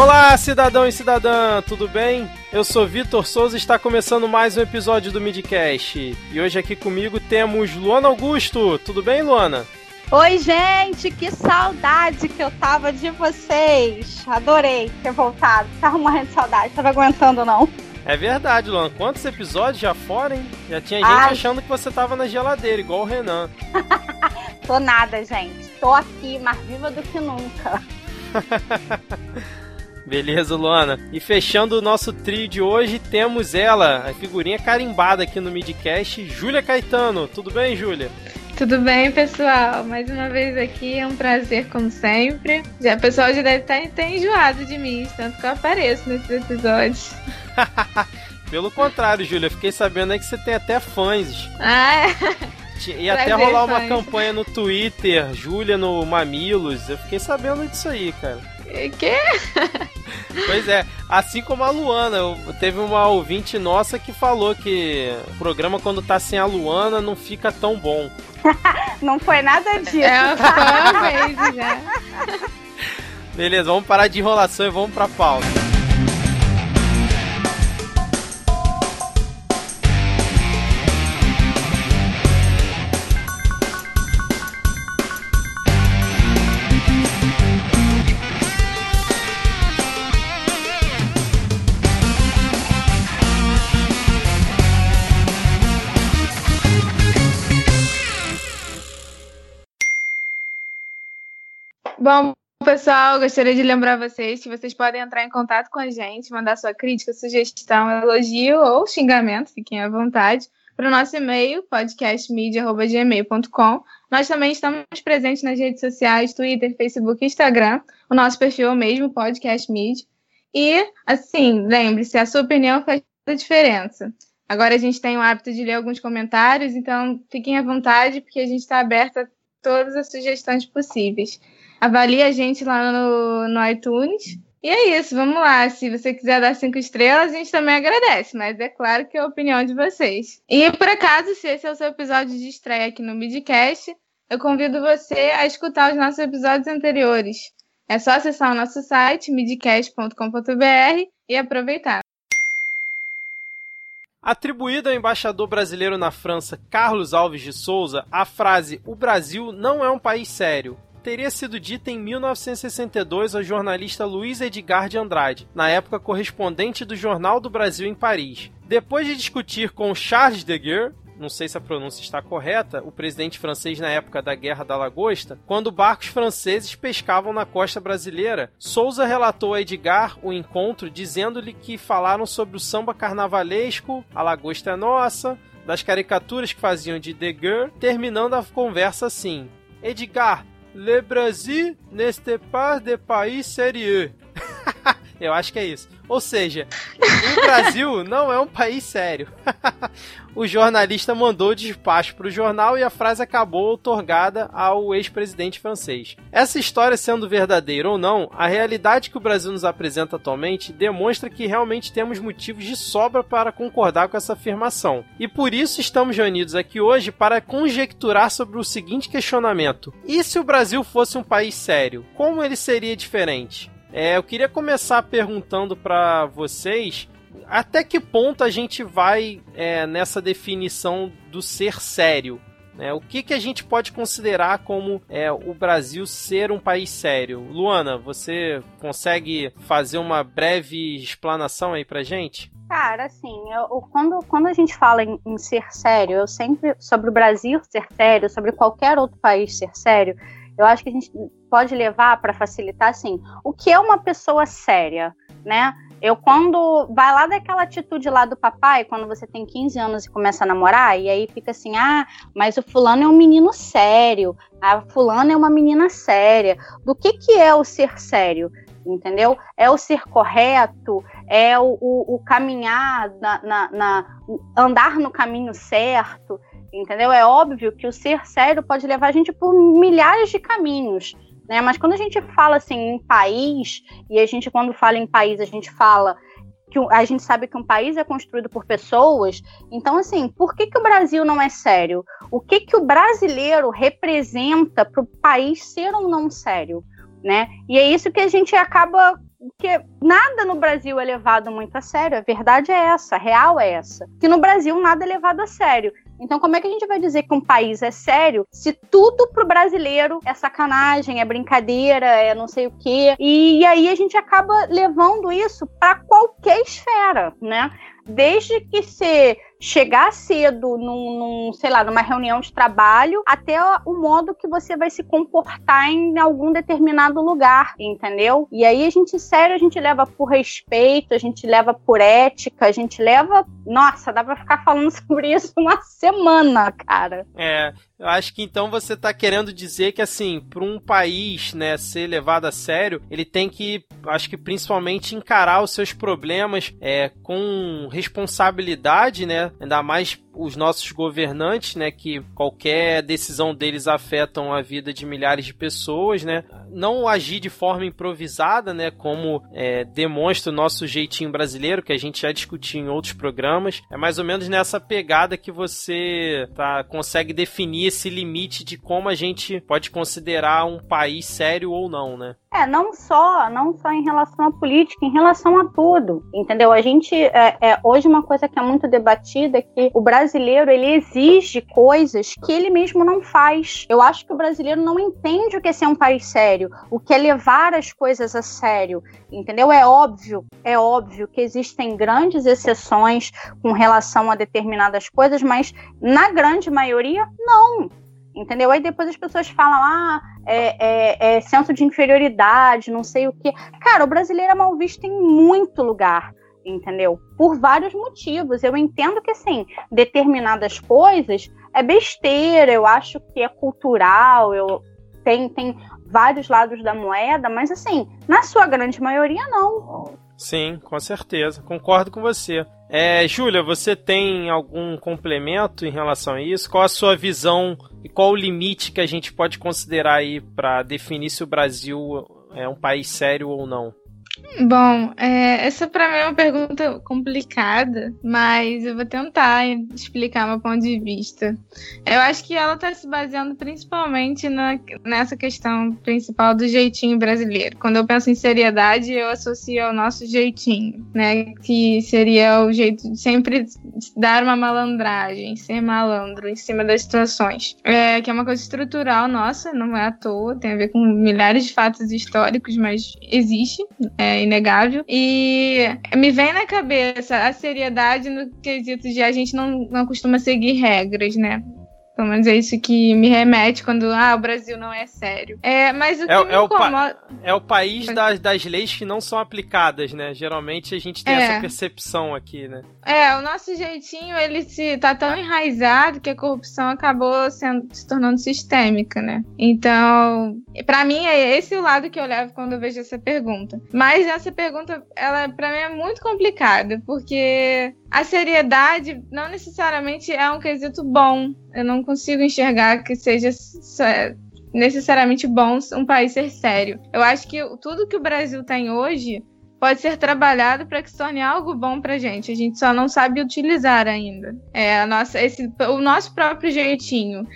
Olá, cidadão e cidadã, tudo bem? Eu sou Vitor Souza e está começando mais um episódio do Midcast. E hoje aqui comigo temos Luana Augusto. Tudo bem, Luana? Oi, gente, que saudade que eu tava de vocês. Adorei ter voltado. Tava morrendo de saudade, tava aguentando não. É verdade, Luana. Quantos episódios já foram, hein? Já tinha gente Ai. achando que você tava na geladeira, igual o Renan. Tô nada, gente. Tô aqui, mais viva do que nunca. Beleza, Luana. E fechando o nosso trio de hoje, temos ela, a figurinha carimbada aqui no Midcast, Júlia Caetano. Tudo bem, Júlia? Tudo bem, pessoal? Mais uma vez aqui, é um prazer como sempre. Já, o pessoal já deve estar, estar enjoado de mim, tanto que eu apareço nesses episódios. Pelo contrário, Júlia, fiquei sabendo aí que você tem até fãs. Ah, é? Ia até rolar uma campanha no Twitter, Júlia no Mamilos. Eu fiquei sabendo disso aí, cara. Que? Pois é, assim como a Luana, teve uma ouvinte nossa que falou que o programa quando tá sem a Luana não fica tão bom. não foi nada disso. É, foi uma vez já. Beleza, vamos parar de enrolação e vamos pra pauta. Bom, pessoal, gostaria de lembrar vocês que vocês podem entrar em contato com a gente, mandar sua crítica, sugestão, elogio ou xingamento, fiquem à vontade, para o nosso e-mail, podcastmedia.gmail.com. Nós também estamos presentes nas redes sociais, Twitter, Facebook e Instagram. O nosso perfil é o mesmo, Podcast Media. E, assim, lembre-se, a sua opinião faz toda a diferença. Agora a gente tem o hábito de ler alguns comentários, então fiquem à vontade, porque a gente está aberto a todas as sugestões possíveis. Avalie a gente lá no, no iTunes. E é isso, vamos lá. Se você quiser dar cinco estrelas, a gente também agradece, mas é claro que é a opinião de vocês. E por acaso, se esse é o seu episódio de estreia aqui no Midcast, eu convido você a escutar os nossos episódios anteriores. É só acessar o nosso site, midcast.com.br, e aproveitar. Atribuída ao embaixador brasileiro na França, Carlos Alves de Souza, a frase O Brasil não é um país sério teria sido dita em 1962 ao jornalista Luiz Edgar de Andrade, na época correspondente do Jornal do Brasil em Paris. Depois de discutir com Charles de Gaulle, não sei se a pronúncia está correta, o presidente francês na época da Guerra da Lagosta, quando barcos franceses pescavam na costa brasileira. Souza relatou a Edgar o encontro, dizendo-lhe que falaram sobre o samba carnavalesco, a lagosta é nossa, das caricaturas que faziam de De terminando a conversa assim: Edgar, Le Brasil n'est pas de pays sérieux. Eu acho que é isso. Ou seja, o Brasil não é um país sério. o jornalista mandou despacho para o jornal e a frase acabou otorgada ao ex-presidente francês. Essa história sendo verdadeira ou não, a realidade que o Brasil nos apresenta atualmente demonstra que realmente temos motivos de sobra para concordar com essa afirmação. E por isso estamos reunidos aqui hoje para conjecturar sobre o seguinte questionamento: e se o Brasil fosse um país sério, como ele seria diferente? É, eu queria começar perguntando para vocês até que ponto a gente vai é, nessa definição do ser sério. Né? O que, que a gente pode considerar como é, o Brasil ser um país sério? Luana, você consegue fazer uma breve explanação aí pra gente? Cara, assim, eu, quando, quando a gente fala em, em ser sério, eu sempre, sobre o Brasil ser sério, sobre qualquer outro país ser sério, eu acho que a gente pode levar para facilitar assim, o que é uma pessoa séria, né? Eu quando vai lá daquela atitude lá do papai, quando você tem 15 anos e começa a namorar, e aí fica assim: "Ah, mas o fulano é um menino sério, a fulana é uma menina séria". Do que que é o ser sério? Entendeu? É o ser correto, é o, o, o caminhar na, na, na andar no caminho certo entendeu? É óbvio que o ser sério pode levar a gente por milhares de caminhos, né? Mas quando a gente fala assim em país, e a gente quando fala em país, a gente fala que a gente sabe que um país é construído por pessoas, então assim, por que, que o Brasil não é sério? O que que o brasileiro representa para o país ser ou não sério, né? E é isso que a gente acaba Porque nada no Brasil é levado muito a sério. A verdade é essa, a real é essa. Que no Brasil nada é levado a sério. Então, como é que a gente vai dizer que um país é sério se tudo pro brasileiro é sacanagem, é brincadeira, é não sei o quê? E, e aí a gente acaba levando isso para qualquer esfera, né? Desde que você chegar cedo num, num, sei lá, numa reunião de trabalho, até o modo que você vai se comportar em algum determinado lugar, entendeu? E aí a gente, sério, a gente leva por respeito, a gente leva por ética, a gente leva. Nossa, dá pra ficar falando sobre isso uma semana, cara. É, eu acho que então você está querendo dizer que, assim, para um país né, ser levado a sério, ele tem que, acho que principalmente, encarar os seus problemas é, com responsabilidade, né? Ainda mais os nossos governantes, né, que qualquer decisão deles afetam a vida de milhares de pessoas, né, não agir de forma improvisada, né, como é, demonstra o nosso jeitinho brasileiro, que a gente já discutiu em outros programas, é mais ou menos nessa pegada que você tá, consegue definir esse limite de como a gente pode considerar um país sério ou não, né? É, não só, não só em relação à política, em relação a tudo, entendeu? A gente, é, é, hoje uma coisa que é muito debatida é que o brasileiro, ele exige coisas que ele mesmo não faz. Eu acho que o brasileiro não entende o que é ser um país sério, o que é levar as coisas a sério, entendeu? É óbvio, é óbvio que existem grandes exceções com relação a determinadas coisas, mas na grande maioria, não entendeu? Aí depois as pessoas falam, ah, é, é, é, senso de inferioridade, não sei o quê. Cara, o brasileiro é mal visto em muito lugar, entendeu? Por vários motivos. Eu entendo que, assim, determinadas coisas é besteira, eu acho que é cultural, eu tem, tem vários lados da moeda, mas, assim, na sua grande maioria, não. Sim, com certeza. Concordo com você. É, Júlia, você tem algum complemento em relação a isso? Qual a sua visão e qual o limite que a gente pode considerar aí para definir se o Brasil é um país sério ou não? Bom, é, essa para mim é uma pergunta complicada, mas eu vou tentar explicar meu ponto de vista. Eu acho que ela está se baseando principalmente na, nessa questão principal do jeitinho brasileiro. Quando eu penso em seriedade, eu associo ao nosso jeitinho, né? Que seria o jeito de sempre dar uma malandragem, ser malandro em cima das situações. É, que é uma coisa estrutural nossa, não é à toa, tem a ver com milhares de fatos históricos, mas existe é inegável. E me vem na cabeça a seriedade no quesito de a gente não, não costuma seguir regras, né? Pelo menos é isso que me remete quando ah, o Brasil não é sério. É, mas o que é, me é incomoda... O é o país das, das leis que não são aplicadas, né? Geralmente a gente tem é. essa percepção aqui, né? É, o nosso jeitinho, ele se tá tão enraizado que a corrupção acabou sendo, se tornando sistêmica, né? Então, para mim é esse o lado que eu levo quando eu vejo essa pergunta. Mas essa pergunta, ela para mim é muito complicada, porque a seriedade não necessariamente é um quesito bom. Eu não consigo enxergar que seja necessariamente bom um país ser sério. Eu acho que tudo que o Brasil tem hoje pode ser trabalhado para que se torne algo bom para gente. A gente só não sabe utilizar ainda. É a nossa, esse, o nosso próprio jeitinho.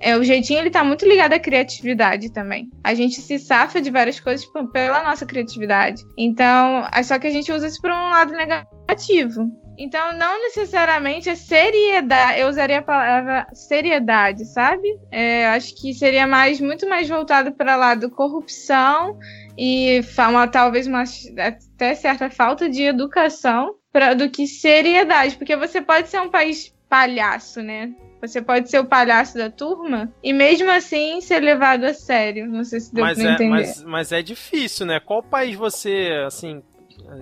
É, o jeitinho ele tá muito ligado à criatividade também. A gente se safa de várias coisas pela nossa criatividade. Então, é só que a gente usa isso para um lado negativo. Então, não necessariamente a seriedade, eu usaria a palavra seriedade, sabe? É, acho que seria mais, muito mais voltado para lá do corrupção e uma, talvez uma até certa falta de educação pra, do que seriedade, porque você pode ser um país palhaço, né? Você pode ser o palhaço da turma e mesmo assim ser levado a sério. Não sei se deu mas pra é, entender. Mas, mas é difícil, né? Qual país você, assim,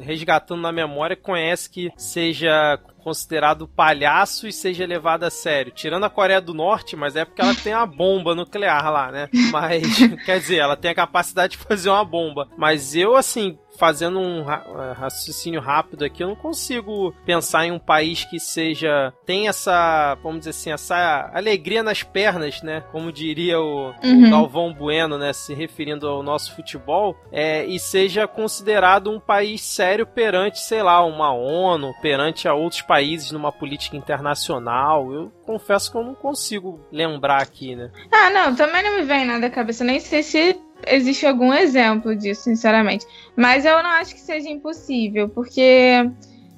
resgatando na memória, conhece que seja considerado palhaço e seja levado a sério. Tirando a Coreia do Norte, mas é porque ela tem uma bomba nuclear lá, né? Mas, quer dizer, ela tem a capacidade de fazer uma bomba. Mas eu, assim, fazendo um eh, raciocínio rápido aqui, eu não consigo pensar em um país que seja tem essa, vamos dizer assim, essa alegria nas pernas, né? Como diria o, uhum. o Galvão Bueno, né? Se referindo ao nosso futebol, é, e seja considerado um país sério perante, sei lá, uma ONU, perante a outros países numa política internacional. Eu confesso que eu não consigo lembrar aqui, né? Ah, não, também não me vem nada à cabeça. Nem sei se existe algum exemplo disso, sinceramente. Mas eu não acho que seja impossível, porque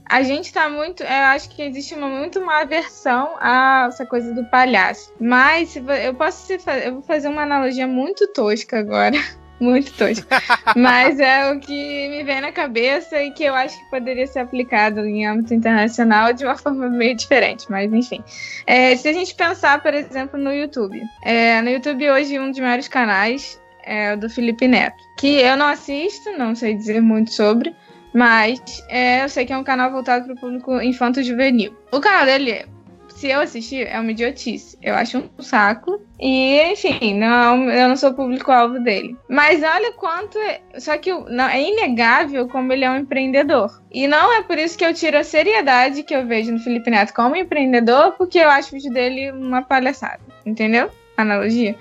a gente tá muito. Eu acho que existe uma, muito uma aversão a essa coisa do palhaço. Mas eu posso eu vou fazer uma analogia muito tosca agora. Muito tosca. Mas é o que me vem na cabeça e que eu acho que poderia ser aplicado em âmbito internacional de uma forma meio diferente. Mas enfim. É, se a gente pensar, por exemplo, no YouTube. É, no YouTube hoje um dos maiores canais é o do Felipe Neto. Que eu não assisto, não sei dizer muito sobre. Mas é, eu sei que é um canal voltado para o público infanto-juvenil. O canal dele, se eu assistir, é uma idiotice. Eu acho um saco. E, enfim, não, eu não sou público-alvo dele. Mas olha quanto. É, só que não, é inegável como ele é um empreendedor. E não é por isso que eu tiro a seriedade que eu vejo no Felipe Neto como empreendedor, porque eu acho o vídeo dele uma palhaçada. Entendeu? Analogia.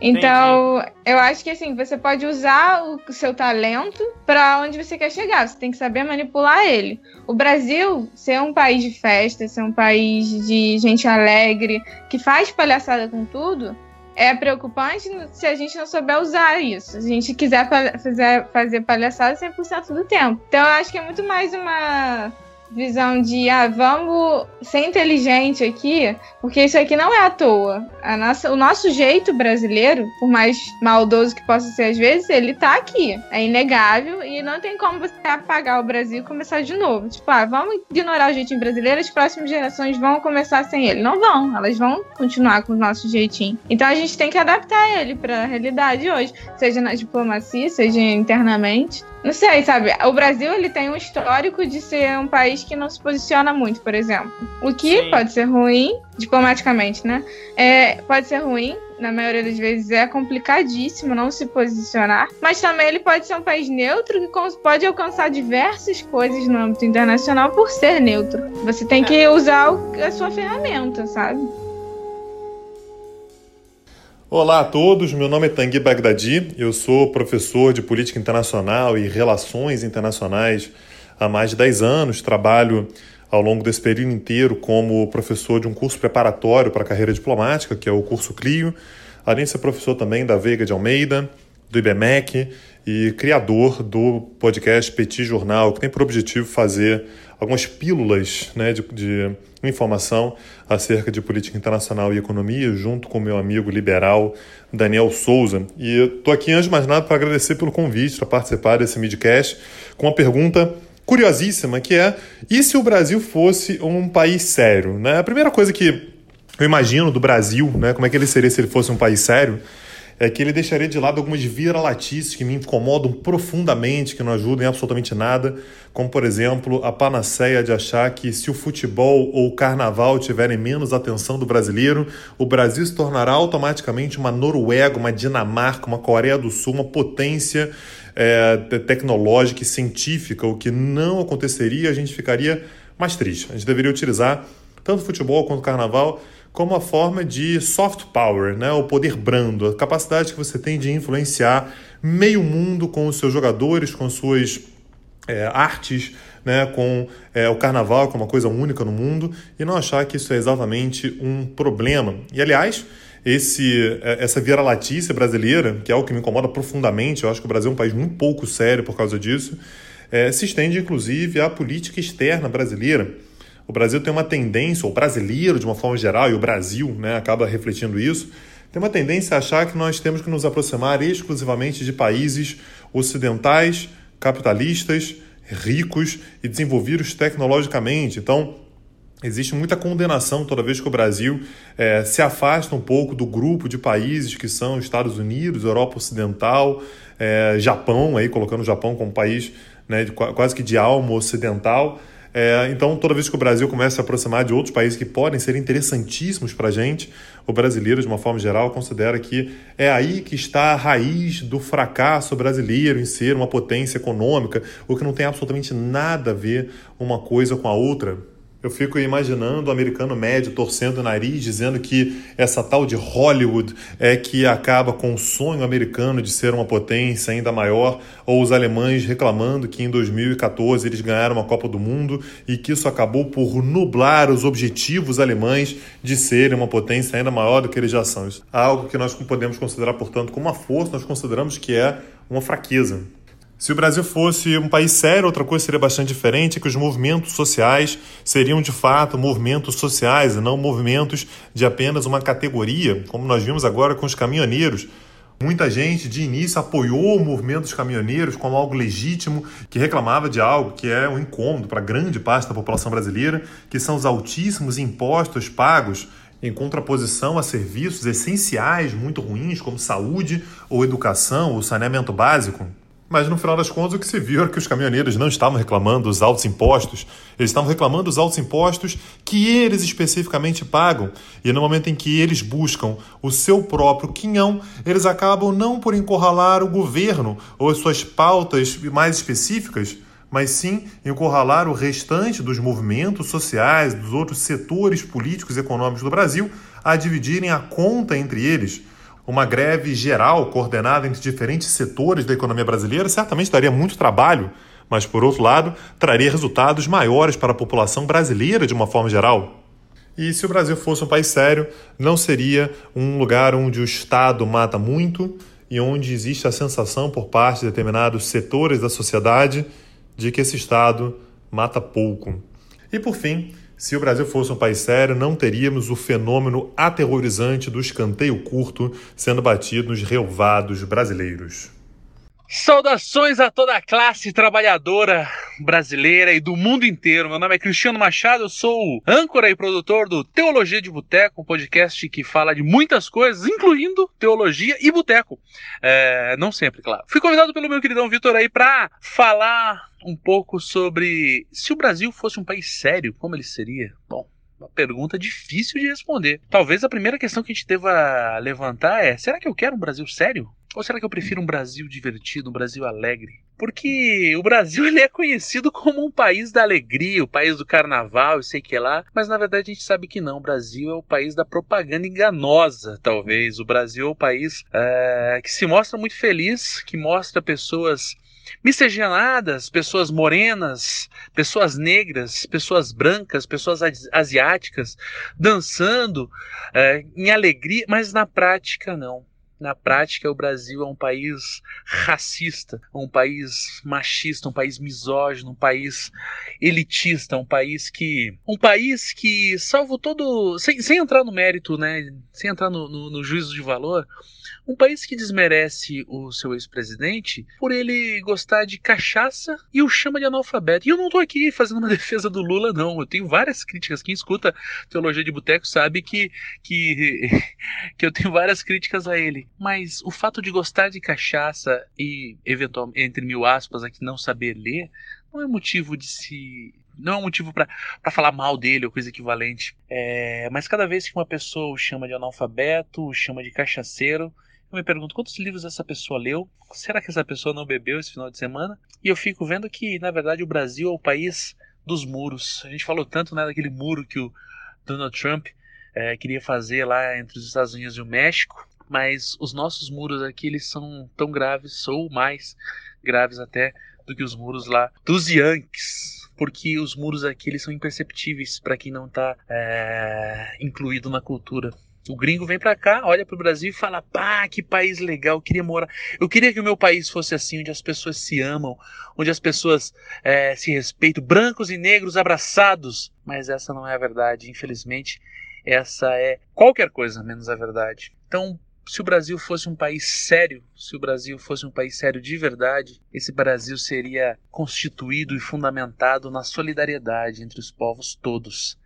Então, Entendi. eu acho que assim, você pode usar o seu talento para onde você quer chegar. Você tem que saber manipular ele. O Brasil, ser um país de festa, ser um país de gente alegre, que faz palhaçada com tudo, é preocupante se a gente não souber usar isso. Se a gente quiser fazer, fazer palhaçada 100% do tempo. Então, eu acho que é muito mais uma visão de ah, vamos ser inteligente aqui, porque isso aqui não é à toa. A nossa, o nosso jeito brasileiro, por mais maldoso que possa ser às vezes, ele tá aqui. É inegável e não tem como você apagar o Brasil e começar de novo. Tipo, ah, vamos ignorar o jeitinho brasileiro, as próximas gerações vão começar sem ele. Não vão, elas vão continuar com o nosso jeitinho. Então a gente tem que adaptar ele para a realidade hoje, seja na diplomacia, seja internamente. Não sei, sabe? O Brasil ele tem um histórico de ser um país que não se posiciona muito, por exemplo. O que Sim. pode ser ruim, diplomaticamente, né? É, pode ser ruim, na maioria das vezes é complicadíssimo não se posicionar, mas também ele pode ser um país neutro que pode alcançar diversas coisas no âmbito internacional por ser neutro. Você tem que usar a sua ferramenta, sabe? Olá a todos, meu nome é Tanguy Bagdadi, eu sou professor de Política Internacional e Relações Internacionais há mais de 10 anos, trabalho ao longo desse período inteiro como professor de um curso preparatório para a carreira diplomática, que é o curso CLIO, além de ser professor também da Veiga de Almeida, do IBMEC e criador do podcast Petit Jornal, que tem por objetivo fazer algumas pílulas né, de, de informação acerca de política internacional e economia, junto com meu amigo liberal Daniel Souza. E estou aqui, antes de mais nada, para agradecer pelo convite para participar desse midcast com uma pergunta curiosíssima, que é: e se o Brasil fosse um país sério? Né? A primeira coisa que eu imagino do Brasil, né, como é que ele seria se ele fosse um país sério, é que ele deixaria de lado algumas vira-latices que me incomodam profundamente, que não ajudam em absolutamente nada, como, por exemplo, a panaceia de achar que se o futebol ou o carnaval tiverem menos atenção do brasileiro, o Brasil se tornará automaticamente uma Noruega, uma Dinamarca, uma Coreia do Sul, uma potência é, tecnológica e científica, o que não aconteceria, a gente ficaria mais triste. A gente deveria utilizar tanto o futebol quanto o carnaval como a forma de soft power, né? o poder brando, a capacidade que você tem de influenciar meio mundo com os seus jogadores, com suas é, artes, né? com é, o carnaval, que é uma coisa única no mundo, e não achar que isso é exatamente um problema. E aliás, esse, é, essa vira-latícia brasileira, que é algo que me incomoda profundamente, eu acho que o Brasil é um país muito pouco sério por causa disso, é, se estende inclusive à política externa brasileira. O Brasil tem uma tendência, o brasileiro de uma forma geral, e o Brasil né, acaba refletindo isso, tem uma tendência a achar que nós temos que nos aproximar exclusivamente de países ocidentais, capitalistas, ricos e desenvolvidos tecnologicamente. Então, existe muita condenação toda vez que o Brasil é, se afasta um pouco do grupo de países que são Estados Unidos, Europa Ocidental, é, Japão, aí colocando o Japão como país né, quase que de alma ocidental. É, então, toda vez que o Brasil começa a se aproximar de outros países que podem ser interessantíssimos para a gente, o brasileiro, de uma forma geral, considera que é aí que está a raiz do fracasso brasileiro em ser uma potência econômica, o que não tem absolutamente nada a ver uma coisa com a outra. Eu fico imaginando o americano médio torcendo o nariz, dizendo que essa tal de Hollywood é que acaba com o sonho americano de ser uma potência ainda maior, ou os alemães reclamando que em 2014 eles ganharam uma Copa do Mundo e que isso acabou por nublar os objetivos alemães de serem uma potência ainda maior do que eles já são. Isso é algo que nós podemos considerar, portanto, como uma força, nós consideramos que é uma fraqueza. Se o Brasil fosse um país sério, outra coisa seria bastante diferente, que os movimentos sociais seriam de fato movimentos sociais e não movimentos de apenas uma categoria, como nós vimos agora com os caminhoneiros. Muita gente de início apoiou o movimento dos caminhoneiros como algo legítimo, que reclamava de algo que é um incômodo para grande parte da população brasileira, que são os altíssimos impostos pagos em contraposição a serviços essenciais muito ruins, como saúde ou educação ou saneamento básico. Mas no final das contas, o que se viu era que os caminhoneiros não estavam reclamando dos altos impostos, eles estavam reclamando dos altos impostos que eles especificamente pagam. E no momento em que eles buscam o seu próprio quinhão, eles acabam não por encurralar o governo ou as suas pautas mais específicas, mas sim encurralar o restante dos movimentos sociais, dos outros setores políticos e econômicos do Brasil, a dividirem a conta entre eles uma greve geral coordenada entre diferentes setores da economia brasileira certamente daria muito trabalho, mas, por outro lado, traria resultados maiores para a população brasileira de uma forma geral. E se o Brasil fosse um país sério, não seria um lugar onde o Estado mata muito e onde existe a sensação por parte de determinados setores da sociedade de que esse Estado mata pouco. E por fim, se o Brasil fosse um país sério, não teríamos o fenômeno aterrorizante do escanteio curto sendo batido nos relvados brasileiros. Saudações a toda a classe trabalhadora brasileira e do mundo inteiro. Meu nome é Cristiano Machado, eu sou âncora e produtor do Teologia de Boteco, um podcast que fala de muitas coisas, incluindo teologia e boteco. É, não sempre, claro. Fui convidado pelo meu queridão Vitor aí para falar um pouco sobre se o Brasil fosse um país sério, como ele seria? Bom, uma pergunta difícil de responder. Talvez a primeira questão que a gente deva levantar é: será que eu quero um Brasil sério? Ou será que eu prefiro um Brasil divertido, um Brasil alegre? Porque o Brasil ele é conhecido como um país da alegria, o país do carnaval e sei que lá, mas na verdade a gente sabe que não. O Brasil é o país da propaganda enganosa, talvez. O Brasil é o país é, que se mostra muito feliz, que mostra pessoas miscigenadas, pessoas morenas, pessoas negras, pessoas brancas, pessoas asiáticas, dançando é, em alegria, mas na prática não. Na prática, o Brasil é um país racista, um país machista, um país misógino, um país elitista, um país que. Um país que, salvo todo. Sem, sem entrar no mérito, né? Sem entrar no, no, no juízo de valor, um país que desmerece o seu ex-presidente por ele gostar de cachaça e o chama de analfabeto. E eu não estou aqui fazendo uma defesa do Lula, não. Eu tenho várias críticas. Quem escuta Teologia de Boteco sabe que, que, que eu tenho várias críticas a ele. Mas o fato de gostar de cachaça e, eventualmente, entre mil aspas, aqui não saber ler, não é motivo de se não é um motivo para falar mal dele ou coisa equivalente. É, mas cada vez que uma pessoa o chama de analfabeto, o chama de cachaceiro, eu me pergunto quantos livros essa pessoa leu? Será que essa pessoa não bebeu esse final de semana? E eu fico vendo que, na verdade, o Brasil é o país dos muros. A gente falou tanto né, daquele muro que o Donald Trump é, queria fazer lá entre os Estados Unidos e o México, mas os nossos muros aqui eles são tão graves ou mais graves até do que os muros lá dos Yankees, porque os muros aqui eles são imperceptíveis para quem não está é, incluído na cultura o gringo vem para cá, olha para o Brasil e fala: pá, que país legal, eu queria morar. Eu queria que o meu país fosse assim, onde as pessoas se amam, onde as pessoas é, se respeitam, brancos e negros abraçados. Mas essa não é a verdade, infelizmente. Essa é qualquer coisa menos a verdade. Então, se o Brasil fosse um país sério, se o Brasil fosse um país sério de verdade, esse Brasil seria constituído e fundamentado na solidariedade entre os povos todos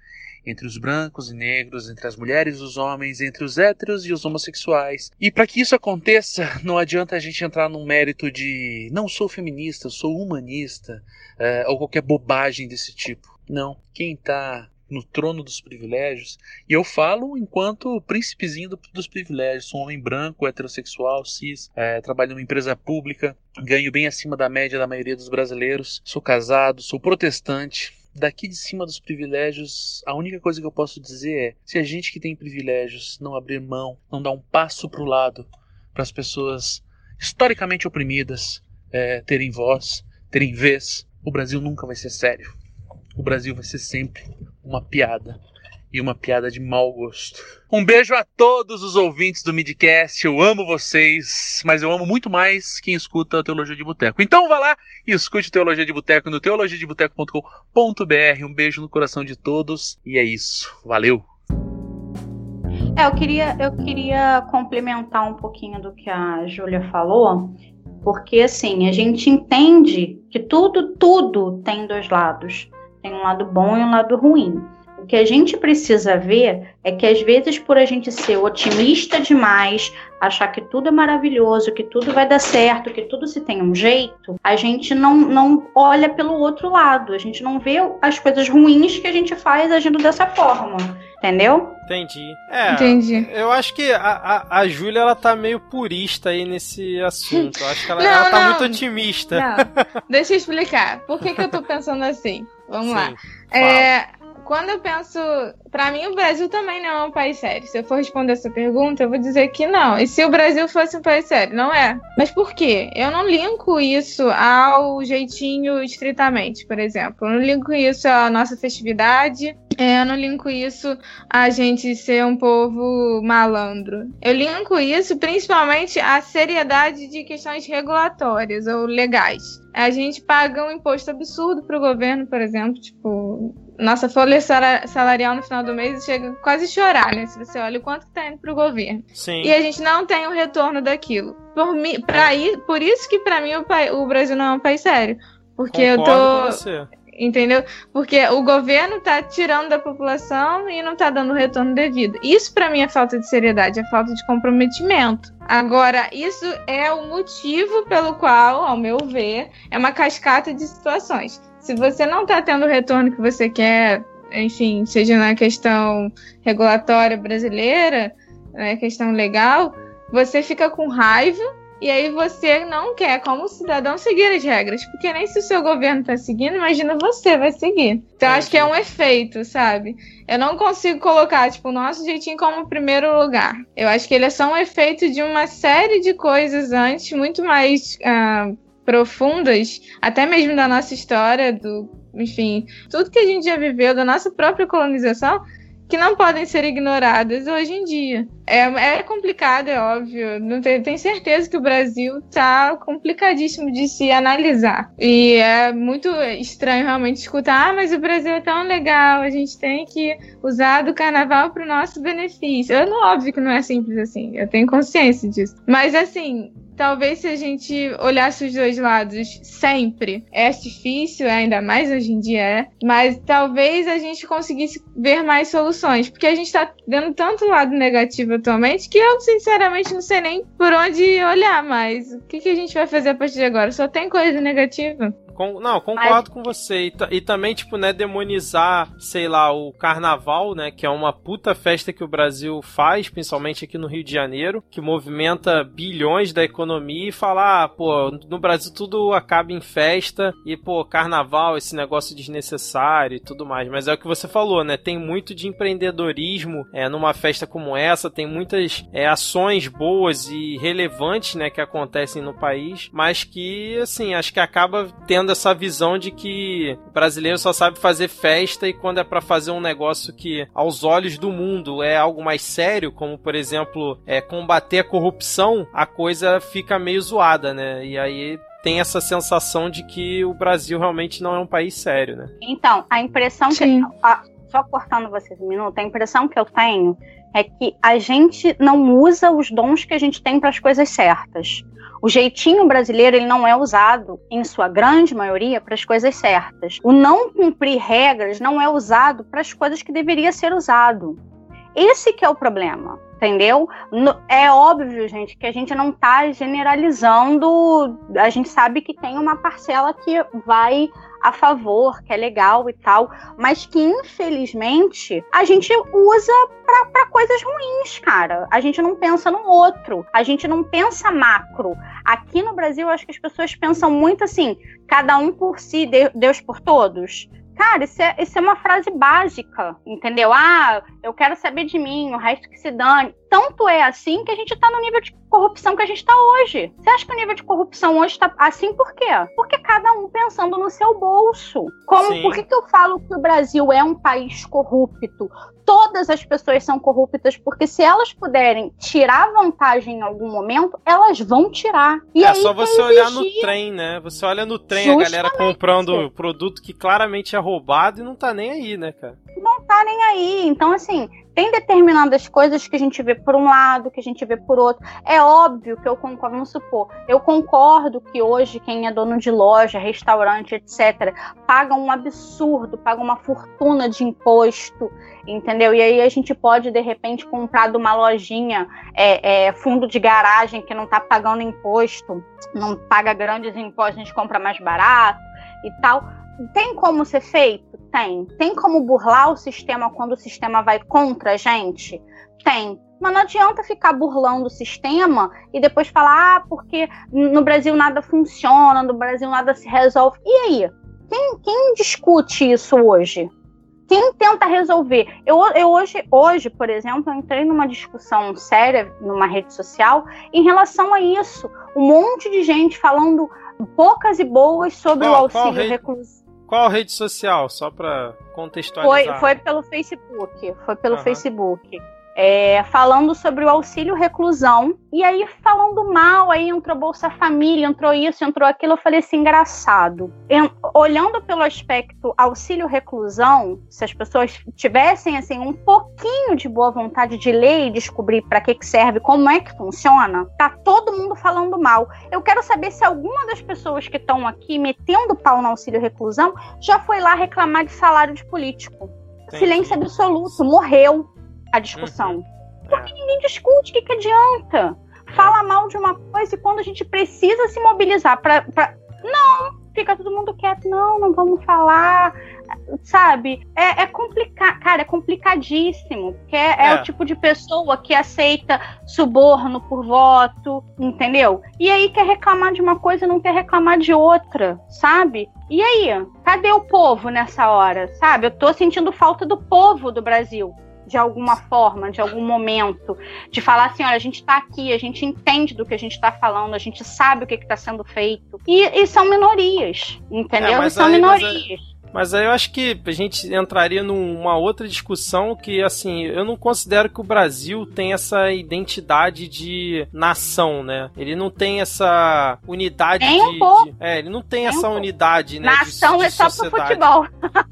entre os brancos e negros, entre as mulheres e os homens, entre os héteros e os homossexuais. E para que isso aconteça, não adianta a gente entrar num mérito de não sou feminista, sou humanista, é, ou qualquer bobagem desse tipo. Não. Quem está no trono dos privilégios. E eu falo enquanto príncipezinho do, dos privilégios. Sou um homem branco, heterossexual, cis, é, trabalho numa empresa pública, ganho bem acima da média da maioria dos brasileiros, sou casado, sou protestante, daqui de cima dos privilégios, a única coisa que eu posso dizer é: se a gente que tem privilégios não abrir mão, não dar um passo para o lado para as pessoas historicamente oprimidas é, terem voz, terem vez, o Brasil nunca vai ser sério. O Brasil vai ser sempre uma piada e uma piada de mau gosto. Um beijo a todos os ouvintes do Midcast. Eu amo vocês, mas eu amo muito mais quem escuta a Teologia de Boteco. Então vá lá e escute Teologia de Boteco no teologiadeboteco.com.br. Um beijo no coração de todos e é isso. Valeu. É, eu queria, eu queria complementar um pouquinho do que a Júlia falou, porque assim, a gente entende que tudo, tudo tem dois lados. Tem um lado bom e um lado ruim. O que a gente precisa ver é que às vezes por a gente ser otimista demais, achar que tudo é maravilhoso, que tudo vai dar certo, que tudo se tem um jeito, a gente não, não olha pelo outro lado, a gente não vê as coisas ruins que a gente faz agindo dessa forma. Entendeu? Entendi. É, Entendi. Eu acho que a, a, a Júlia, ela tá meio purista aí nesse assunto. Eu acho que ela, Não, ela tá não. muito otimista. Não, deixa eu explicar. Por que, que eu tô pensando assim? Vamos Sim, lá. É, quando eu penso. Pra mim, o Brasil também não é um país sério. Se eu for responder essa pergunta, eu vou dizer que não. E se o Brasil fosse um país sério? Não é. Mas por quê? Eu não linko isso ao jeitinho estritamente, por exemplo. Eu não linko isso à nossa festividade. É, eu não linko isso a gente ser um povo malandro. Eu linko isso principalmente à seriedade de questões regulatórias ou legais. A gente paga um imposto absurdo pro governo, por exemplo, tipo, nossa folha sala- salarial no final do mês chega quase a chorar, né? Se você olha o quanto que tá indo pro governo. Sim. E a gente não tem o retorno daquilo. Por, mi, pra, i- por isso que pra mim o, pai- o Brasil não é um país sério. Porque Concordo eu tô. você. Entendeu? Porque o governo tá tirando da população e não tá dando o retorno devido. Isso pra mim é falta de seriedade, é falta de comprometimento. Agora, isso é o motivo pelo qual, ao meu ver, é uma cascata de situações. Se você não tá tendo o retorno que você quer, enfim, seja na questão regulatória brasileira, na questão legal, você fica com raiva e aí você não quer, como cidadão, seguir as regras. Porque nem se o seu governo tá seguindo, imagina você vai seguir. Então acho que é um efeito, sabe? Eu não consigo colocar, tipo, o nosso jeitinho como primeiro lugar. Eu acho que ele é só um efeito de uma série de coisas antes, muito mais ah, profundas, até mesmo da nossa história, do, enfim, tudo que a gente já viveu, da nossa própria colonização, que não podem ser ignoradas hoje em dia. É, é complicado, é óbvio. Não tenho, tenho certeza que o Brasil tá complicadíssimo de se analisar. E é muito estranho realmente escutar, ah, mas o Brasil é tão legal, a gente tem que usar do carnaval para o nosso benefício. É óbvio que não é simples assim, eu tenho consciência disso. Mas assim, talvez se a gente olhasse os dois lados sempre, é difícil, ainda mais hoje em dia é, mas talvez a gente conseguisse ver mais soluções, porque a gente tá vendo tanto lado negativo atualmente que eu sinceramente não sei nem por onde olhar mais. O que, que a gente vai fazer a partir de agora? Só tem coisa negativa. Com- não, concordo com você. E, e também, tipo, né, demonizar, sei lá, o carnaval, né, que é uma puta festa que o Brasil faz, principalmente aqui no Rio de Janeiro, que movimenta bilhões da economia e falar, ah, pô, no Brasil tudo acaba em festa e, pô, carnaval, esse negócio desnecessário e tudo mais. Mas é o que você falou, né, tem muito de empreendedorismo é, numa festa como essa, tem muitas é, ações boas e relevantes, né, que acontecem no país, mas que, assim, acho que acaba tendo essa visão de que o brasileiro só sabe fazer festa e quando é pra fazer um negócio que, aos olhos do mundo, é algo mais sério, como, por exemplo, é, combater a corrupção, a coisa fica meio zoada, né? E aí tem essa sensação de que o Brasil realmente não é um país sério, né? Então, a impressão que. Sim. a- só cortando vocês um minuto, a impressão que eu tenho é que a gente não usa os dons que a gente tem para as coisas certas. O jeitinho brasileiro ele não é usado, em sua grande maioria, para as coisas certas. O não cumprir regras não é usado para as coisas que deveria ser usado. Esse que é o problema, entendeu? É óbvio, gente, que a gente não está generalizando. A gente sabe que tem uma parcela que vai a favor, que é legal e tal, mas que infelizmente a gente usa pra coisas ruins, cara. A gente não pensa no outro, a gente não pensa macro. Aqui no Brasil, eu acho que as pessoas pensam muito assim: cada um por si, de- Deus por todos. Cara, isso é, isso é uma frase básica, entendeu? Ah, eu quero saber de mim, o resto que se dane. Tanto é assim que a gente tá no nível de corrupção que a gente tá hoje. Você acha que o nível de corrupção hoje tá assim por quê? Porque cada um pensando no seu bolso. Como, por que, que eu falo que o Brasil é um país corrupto? Todas as pessoas são corruptas, porque se elas puderem tirar vantagem em algum momento, elas vão tirar. E é só você olhar no trem, né? Você olha no trem, Justamente. a galera comprando produto que claramente é roubado e não tá nem aí, né, cara? Tá nem aí. Então, assim, tem determinadas coisas que a gente vê por um lado, que a gente vê por outro. É óbvio que eu concordo, vamos supor, eu concordo que hoje quem é dono de loja, restaurante, etc., paga um absurdo, paga uma fortuna de imposto, entendeu? E aí a gente pode, de repente, comprar de uma lojinha, é, é, fundo de garagem que não está pagando imposto, não paga grandes impostos, a gente compra mais barato e tal. Tem como ser feito? Tem. Tem como burlar o sistema quando o sistema vai contra a gente? Tem. Mas não adianta ficar burlando o sistema e depois falar, ah, porque no Brasil nada funciona, no Brasil nada se resolve. E aí? Quem, quem discute isso hoje? Quem tenta resolver? Eu, eu hoje, hoje, por exemplo, entrei numa discussão séria numa rede social em relação a isso. Um monte de gente falando poucas e boas sobre qual, o auxílio reclusivo qual rede social? Só para contextualizar. Foi, foi pelo Facebook. Foi pelo uhum. Facebook é, falando sobre o auxílio reclusão, e aí falando mal, aí entrou Bolsa Família, entrou isso, entrou aquilo, eu falei assim, engraçado. Eu, olhando pelo aspecto auxílio reclusão, se as pessoas tivessem assim um pouquinho de boa vontade de ler e descobrir para que, que serve, como é que funciona, tá todo mundo falando mal. Eu quero saber se alguma das pessoas que estão aqui metendo pau no auxílio reclusão já foi lá reclamar de salário de político. Entendi. Silêncio absoluto, morreu a discussão. Uhum. Porque é. ninguém discute, o que, que adianta? Fala mal de uma coisa e quando a gente precisa se mobilizar para. Pra... Não, fica todo mundo quieto, não, não vamos falar, sabe? É, é complicado, cara, é complicadíssimo, porque é, é. é, o tipo de pessoa que aceita suborno por voto, entendeu? E aí quer reclamar de uma coisa e não quer reclamar de outra, sabe? E aí, cadê o povo nessa hora, sabe? Eu tô sentindo falta do povo do Brasil de alguma forma, de algum momento, de falar assim, olha, a gente está aqui, a gente entende do que a gente está falando, a gente sabe o que está sendo feito. E, e, são minorias, entendeu? É, são aí, minorias. Mas aí eu acho que a gente entraria numa outra discussão que, assim, eu não considero que o Brasil tem essa identidade de nação, né? Ele não tem essa unidade tem um de, pouco. de, É, ele não tem, tem essa um unidade, né? Nação de, de é só sociedade. pro futebol.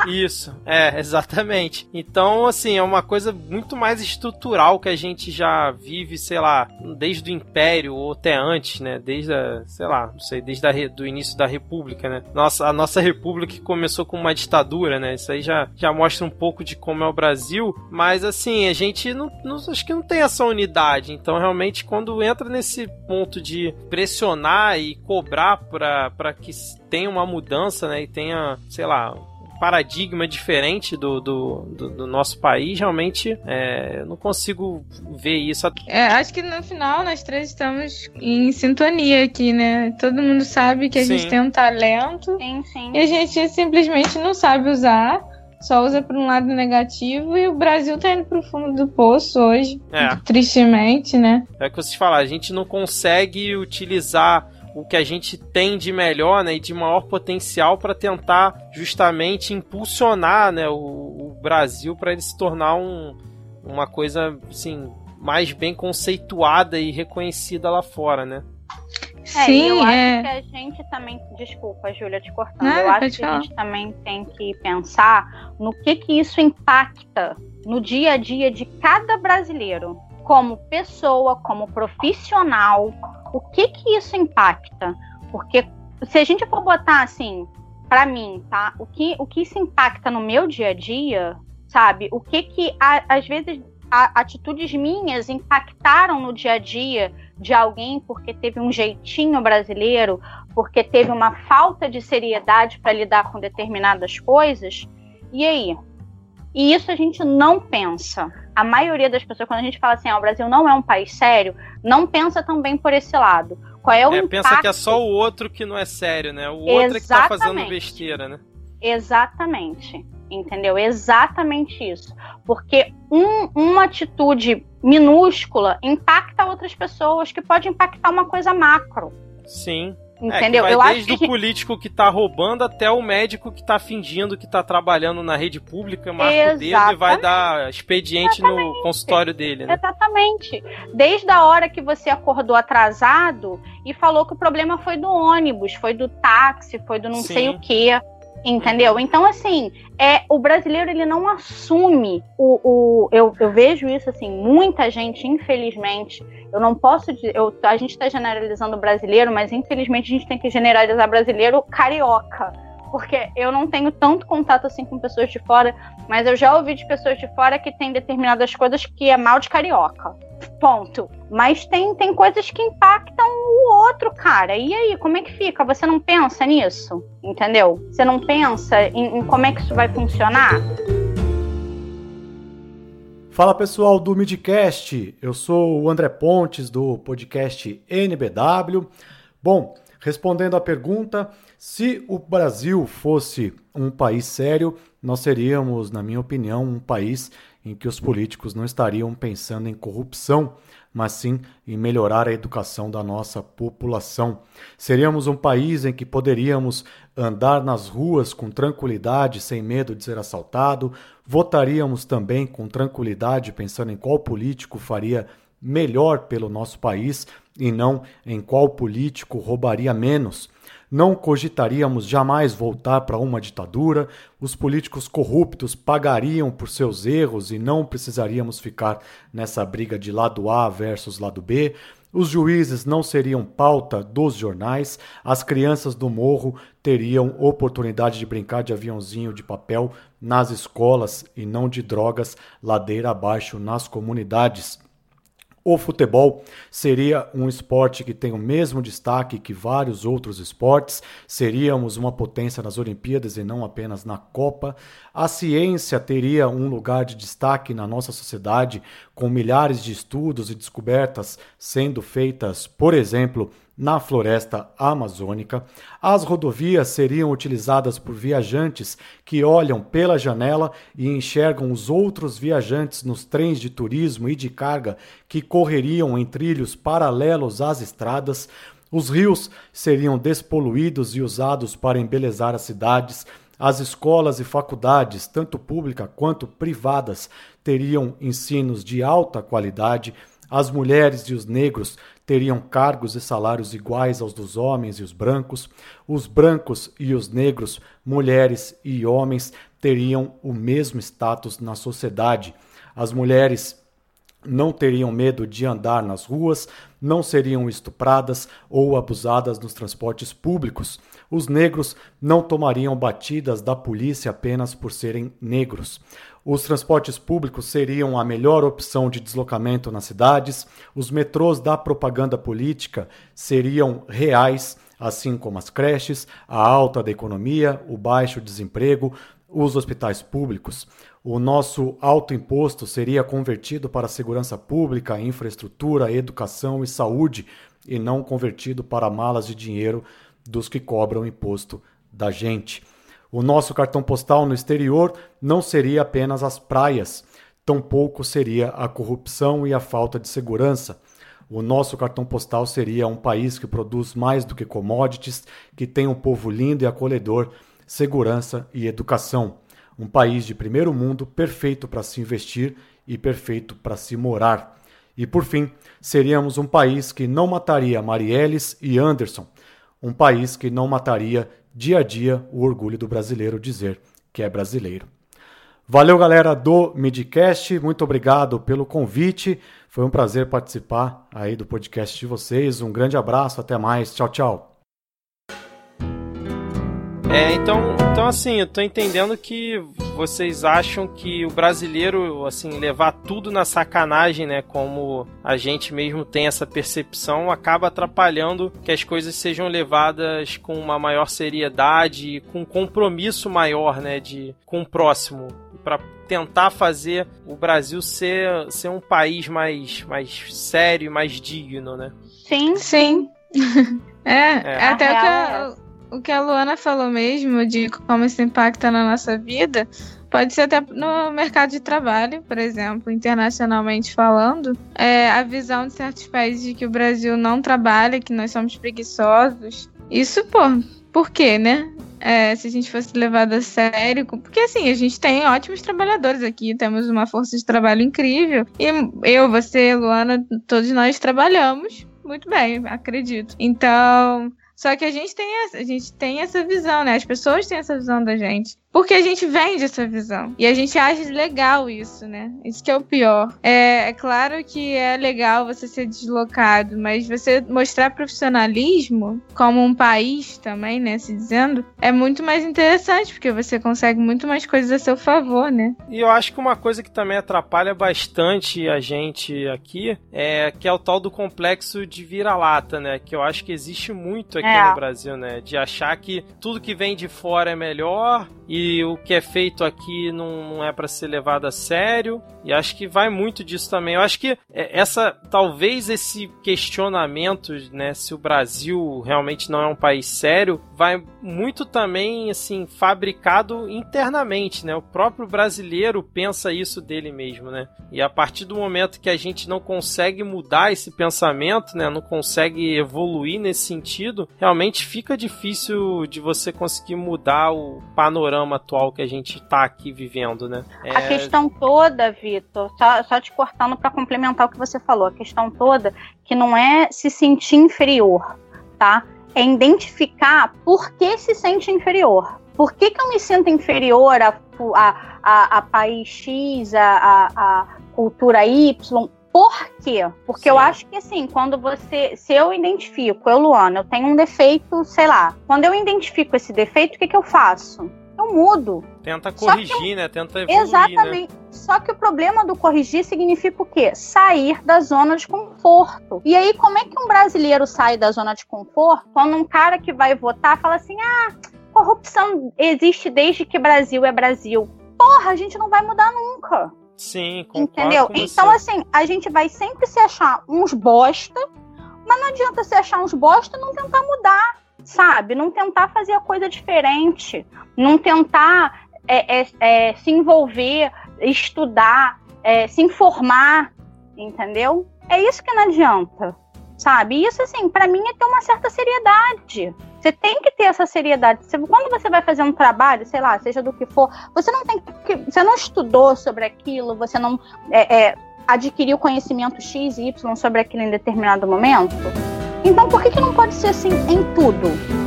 Isso, é, exatamente. Então, assim, é uma coisa muito mais estrutural que a gente já vive, sei lá, desde o Império ou até antes, né? Desde a, sei lá, não sei, desde o do início da República, né? Nossa, a nossa República começou com uma uma ditadura, né? Isso aí já, já mostra um pouco de como é o Brasil. Mas assim, a gente não, não acho que não tem essa unidade. Então, realmente, quando entra nesse ponto de pressionar e cobrar para que tenha uma mudança, né? E tenha, sei lá, paradigma diferente do, do, do, do nosso país, realmente é, não consigo ver isso. É, acho que no final nós três estamos em sintonia aqui, né? Todo mundo sabe que a sim. gente tem um talento sim, sim. e a gente simplesmente não sabe usar. Só usa para um lado negativo e o Brasil tá indo pro fundo do poço hoje. É. Tristemente, né? É o que vocês falaram, a gente não consegue utilizar o que a gente tem de melhor né, e de maior potencial para tentar justamente impulsionar né, o, o Brasil para ele se tornar um, uma coisa assim, mais bem conceituada e reconhecida lá fora, né? É, Sim, eu é. acho que a gente também, desculpa, Júlia, te cortando, Não, eu acho que falar. a gente também tem que pensar no que que isso impacta no dia a dia de cada brasileiro, como pessoa, como profissional, o que que isso impacta? Porque se a gente for botar assim, para mim, tá? O que, o que isso impacta no meu dia a dia, sabe? O que que a, às vezes a, atitudes minhas impactaram no dia a dia de alguém porque teve um jeitinho brasileiro, porque teve uma falta de seriedade para lidar com determinadas coisas. E aí? E isso a gente não pensa. A maioria das pessoas, quando a gente fala assim, ah, o Brasil não é um país sério, não pensa também por esse lado. Qual é o é, impacto... pensa que é só o outro que não é sério, né? O outro Exatamente. é que tá fazendo besteira, né? Exatamente. Entendeu? Exatamente isso. Porque um, uma atitude minúscula impacta outras pessoas, que pode impactar uma coisa macro. Sim. Entendeu? É, eu desde acho que o político que tá roubando até o médico que tá fingindo que tá trabalhando na rede pública, marca o dedo e vai Exatamente. dar expediente no consultório dele, né? Exatamente. Desde a hora que você acordou atrasado e falou que o problema foi do ônibus, foi do táxi, foi do não Sim. sei o quê. Entendeu? Então, assim, é, o brasileiro ele não assume o. o eu, eu vejo isso assim, muita gente, infelizmente, eu não posso dizer. Eu, a gente está generalizando o brasileiro, mas infelizmente a gente tem que generalizar brasileiro carioca. Porque eu não tenho tanto contato assim com pessoas de fora, mas eu já ouvi de pessoas de fora que tem determinadas coisas que é mal de carioca. Ponto. Mas tem, tem coisas que impactam o outro, cara. E aí, como é que fica? Você não pensa nisso? Entendeu? Você não pensa em, em como é que isso vai funcionar? Fala pessoal do Midcast, eu sou o André Pontes do podcast NBW. Bom, respondendo à pergunta, se o Brasil fosse um país sério, nós seríamos, na minha opinião, um país em que os políticos não estariam pensando em corrupção, mas sim em melhorar a educação da nossa população. Seríamos um país em que poderíamos andar nas ruas com tranquilidade, sem medo de ser assaltado, votaríamos também com tranquilidade, pensando em qual político faria melhor pelo nosso país e não em qual político roubaria menos. Não cogitaríamos jamais voltar para uma ditadura, os políticos corruptos pagariam por seus erros e não precisaríamos ficar nessa briga de lado A versus lado B. Os juízes não seriam pauta dos jornais, as crianças do morro teriam oportunidade de brincar de aviãozinho de papel nas escolas e não de drogas ladeira abaixo nas comunidades. O futebol seria um esporte que tem o mesmo destaque que vários outros esportes. Seríamos uma potência nas Olimpíadas e não apenas na Copa. A ciência teria um lugar de destaque na nossa sociedade, com milhares de estudos e descobertas sendo feitas, por exemplo, na floresta amazônica. As rodovias seriam utilizadas por viajantes que olham pela janela e enxergam os outros viajantes nos trens de turismo e de carga que correriam em trilhos paralelos às estradas. Os rios seriam despoluídos e usados para embelezar as cidades. As escolas e faculdades, tanto públicas quanto privadas, teriam ensinos de alta qualidade. As mulheres e os negros teriam cargos e salários iguais aos dos homens e os brancos. Os brancos e os negros, mulheres e homens, teriam o mesmo status na sociedade. As mulheres não teriam medo de andar nas ruas, não seriam estupradas ou abusadas nos transportes públicos. Os negros não tomariam batidas da polícia apenas por serem negros. Os transportes públicos seriam a melhor opção de deslocamento nas cidades. Os metrôs da propaganda política seriam reais, assim como as creches, a alta da economia, o baixo desemprego, os hospitais públicos. O nosso alto imposto seria convertido para segurança pública, infraestrutura, educação e saúde, e não convertido para malas de dinheiro dos que cobram imposto da gente. O nosso cartão postal no exterior não seria apenas as praias, tampouco seria a corrupção e a falta de segurança. O nosso cartão postal seria um país que produz mais do que commodities, que tem um povo lindo e acolhedor, segurança e educação. Um país de primeiro mundo perfeito para se investir e perfeito para se morar. E por fim, seríamos um país que não mataria Marielles e Anderson, um país que não mataria dia a dia o orgulho do brasileiro dizer que é brasileiro. Valeu, galera do Midcast, muito obrigado pelo convite. Foi um prazer participar aí do podcast de vocês. Um grande abraço, até mais. Tchau, tchau. É, então, então assim, eu tô entendendo que vocês acham que o brasileiro, assim, levar tudo na sacanagem, né, como a gente mesmo tem essa percepção, acaba atrapalhando que as coisas sejam levadas com uma maior seriedade, com um compromisso maior, né, de com o próximo, para tentar fazer o Brasil ser, ser um país mais, mais sério, mais digno, né? Sim. Sim. É, É. é até o que é eu, o que a Luana falou mesmo de como isso impacta na nossa vida, pode ser até no mercado de trabalho, por exemplo, internacionalmente falando, é, a visão de certos países de que o Brasil não trabalha, que nós somos preguiçosos. Isso, pô, por quê, né? É, se a gente fosse levado a sério, porque assim, a gente tem ótimos trabalhadores aqui, temos uma força de trabalho incrível. E eu, você, Luana, todos nós trabalhamos muito bem, acredito. Então, só que a gente tem a gente tem essa visão, né? As pessoas têm essa visão da gente. Porque a gente vende essa visão. E a gente acha legal isso, né? Isso que é o pior. É, é claro que é legal você ser deslocado, mas você mostrar profissionalismo como um país também, né? Se dizendo, é muito mais interessante, porque você consegue muito mais coisas a seu favor, né? E eu acho que uma coisa que também atrapalha bastante a gente aqui é que é o tal do complexo de vira-lata, né? Que eu acho que existe muito aqui é. no Brasil, né? De achar que tudo que vem de fora é melhor e o que é feito aqui não, não é para ser levado a sério. E acho que vai muito disso também. Eu acho que é, essa, talvez esse questionamento, né, se o Brasil realmente não é um país sério, vai muito também, assim, fabricado internamente, né? O próprio brasileiro pensa isso dele mesmo, né? E a partir do momento que a gente não consegue mudar esse pensamento, né, não consegue evoluir nesse sentido, realmente fica difícil de você conseguir mudar o panorama panorama atual que a gente está aqui vivendo, né? É... A questão toda, Vitor, só, só te cortando para complementar o que você falou, a questão toda que não é se sentir inferior, tá? É identificar por que se sente inferior. Por que, que eu me sinto inferior a, a, a, a país X, a, a, a cultura Y? Por quê? Porque Sim. eu acho que assim, quando você. Se eu identifico, eu, Luana, eu tenho um defeito, sei lá. Quando eu identifico esse defeito, o que, que eu faço? Eu mudo. Tenta corrigir, que, né? Tenta evoluir, né? Exatamente. Né? Só que o problema do corrigir significa o quê? Sair da zona de conforto. E aí, como é que um brasileiro sai da zona de conforto quando um cara que vai votar fala assim: ah, corrupção existe desde que Brasil é Brasil? Porra, a gente não vai mudar nunca. Sim, Entendeu? então, assim, a gente vai sempre se achar uns bosta, mas não adianta se achar uns bosta e não tentar mudar sabe? Não tentar fazer a coisa diferente, não tentar é, é, é, se envolver, estudar, é, se informar, entendeu? É isso que não adianta, sabe? Isso, assim, para mim é ter uma certa seriedade. Você tem que ter essa seriedade. Você, quando você vai fazer um trabalho, sei lá, seja do que for, você não tem que, você não estudou sobre aquilo, você não é, é, adquiriu conhecimento X e Y sobre aquilo em determinado momento. Então por que, que não pode ser assim em tudo?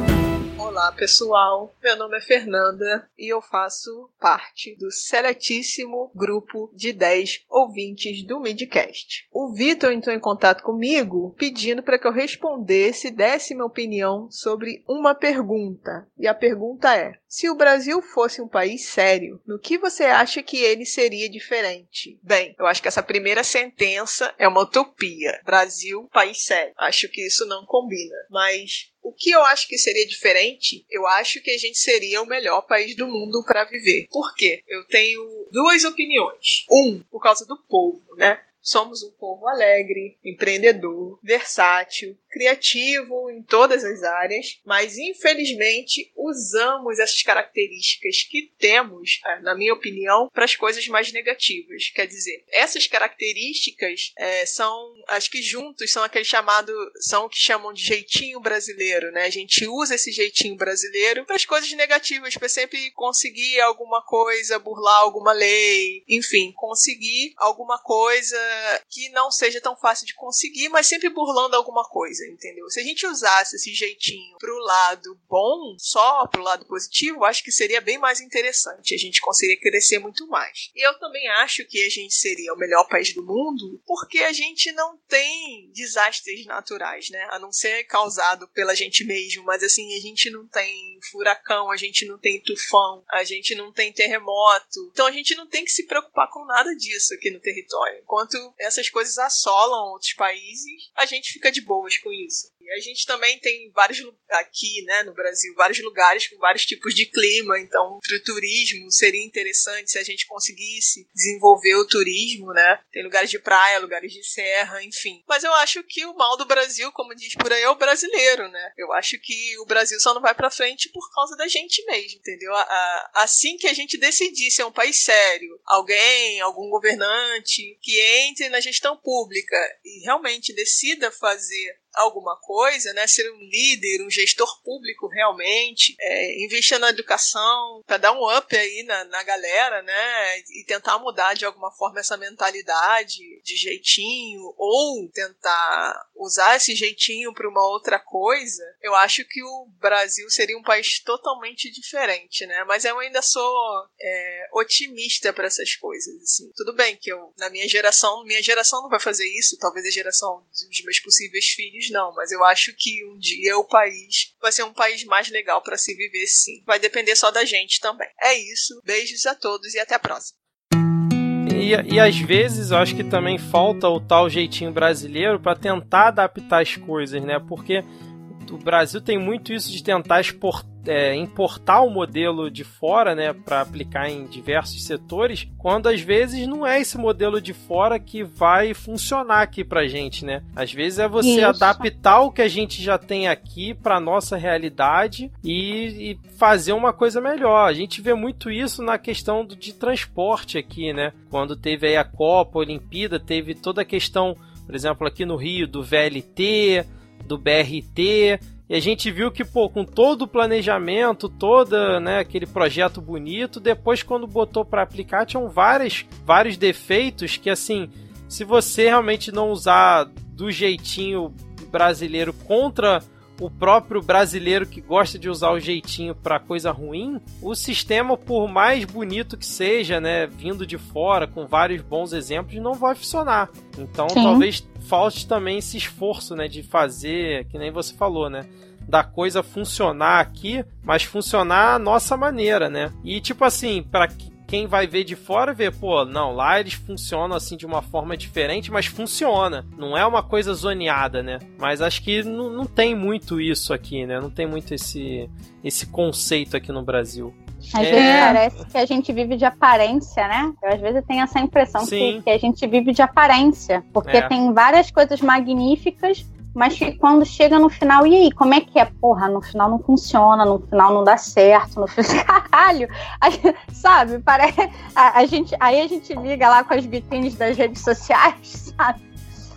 Olá pessoal, meu nome é Fernanda e eu faço parte do seletíssimo grupo de 10 ouvintes do Midcast. O Vitor entrou em contato comigo pedindo para que eu respondesse, desse minha opinião sobre uma pergunta. E a pergunta é: se o Brasil fosse um país sério, no que você acha que ele seria diferente? Bem, eu acho que essa primeira sentença é uma utopia. Brasil, país sério. Acho que isso não combina. Mas o que eu acho que seria diferente, eu acho que a gente seria o melhor país do mundo para viver. Por quê? Eu tenho duas opiniões. Um, por causa do povo, né? Somos um povo alegre, empreendedor, versátil, criativo em todas as áreas, mas infelizmente usamos essas características que temos, é, na minha opinião, para as coisas mais negativas. Quer dizer, essas características é, são, acho que juntos são aquele chamado, são o que chamam de jeitinho brasileiro, né? A gente usa esse jeitinho brasileiro para as coisas negativas, para sempre conseguir alguma coisa, burlar alguma lei, enfim, conseguir alguma coisa que não seja tão fácil de conseguir, mas sempre burlando alguma coisa coisa, entendeu? Se a gente usasse esse jeitinho pro lado bom, só pro lado positivo, acho que seria bem mais interessante. A gente conseguiria crescer muito mais. E eu também acho que a gente seria o melhor país do mundo porque a gente não tem desastres naturais, né? A não ser causado pela gente mesmo, mas assim, a gente não tem furacão, a gente não tem tufão, a gente não tem terremoto. Então a gente não tem que se preocupar com nada disso aqui no território. Enquanto essas coisas assolam outros países, a gente fica de boas com isso. a gente também tem vários aqui, né, no Brasil, vários lugares com vários tipos de clima, então para o turismo seria interessante se a gente conseguisse desenvolver o turismo, né? Tem lugares de praia, lugares de serra, enfim. Mas eu acho que o mal do Brasil, como diz por aí, é o brasileiro, né? Eu acho que o Brasil só não vai para frente por causa da gente mesmo, entendeu? Assim que a gente decidir ser um país sério, alguém, algum governante que entre na gestão pública e realmente decida fazer alguma coisa, né? Ser um líder, um gestor público realmente, é, investir na educação para dar um up aí na, na galera, né? E tentar mudar de alguma forma essa mentalidade de jeitinho ou tentar usar esse jeitinho para uma outra coisa. Eu acho que o Brasil seria um país totalmente diferente, né? Mas eu ainda sou é, otimista para essas coisas, assim. Tudo bem que eu na minha geração, minha geração não vai fazer isso, talvez a geração dos meus possíveis filhos não, mas eu acho que um dia o país vai ser um país mais legal para se viver sim. Vai depender só da gente também. É isso. Beijos a todos e até a próxima. E, e às vezes eu acho que também falta o tal jeitinho brasileiro para tentar adaptar as coisas, né? Porque o Brasil tem muito isso de tentar exportar é, importar o modelo de fora, né, para aplicar em diversos setores, quando às vezes não é esse modelo de fora que vai funcionar aqui pra gente, né? Às vezes é você Isso. adaptar o que a gente já tem aqui para nossa realidade e, e, fazer uma coisa melhor. A gente vê muito isso na questão do, de transporte aqui, né? Quando teve aí a Copa, a Olimpíada, teve toda a questão, por exemplo, aqui no Rio do VLT, do BRT, e a gente viu que, pô, com todo o planejamento, todo né, aquele projeto bonito, depois quando botou para aplicar, tinham vários, vários defeitos que, assim, se você realmente não usar do jeitinho brasileiro contra o próprio brasileiro que gosta de usar o jeitinho para coisa ruim, o sistema, por mais bonito que seja, né, vindo de fora, com vários bons exemplos, não vai funcionar. Então, Sim. talvez falte também esse esforço, né, de fazer, que nem você falou, né, da coisa funcionar aqui, mas funcionar a nossa maneira, né? E tipo assim, para quem vai ver de fora ver, pô, não, lá eles funcionam assim de uma forma diferente, mas funciona. Não é uma coisa zoneada, né? Mas acho que não, não tem muito isso aqui, né? Não tem muito esse, esse conceito aqui no Brasil. Às é. vezes parece que a gente vive de aparência, né? Eu às vezes tenho essa impressão que, que, a gente vive de aparência. Porque é. tem várias coisas magníficas, mas que quando chega no final, e aí, como é que é? Porra, no final não funciona, no final não dá certo, no final, caralho, sabe? Parece, a, a, gente, aí a gente liga lá com as vitrines das redes sociais, sabe?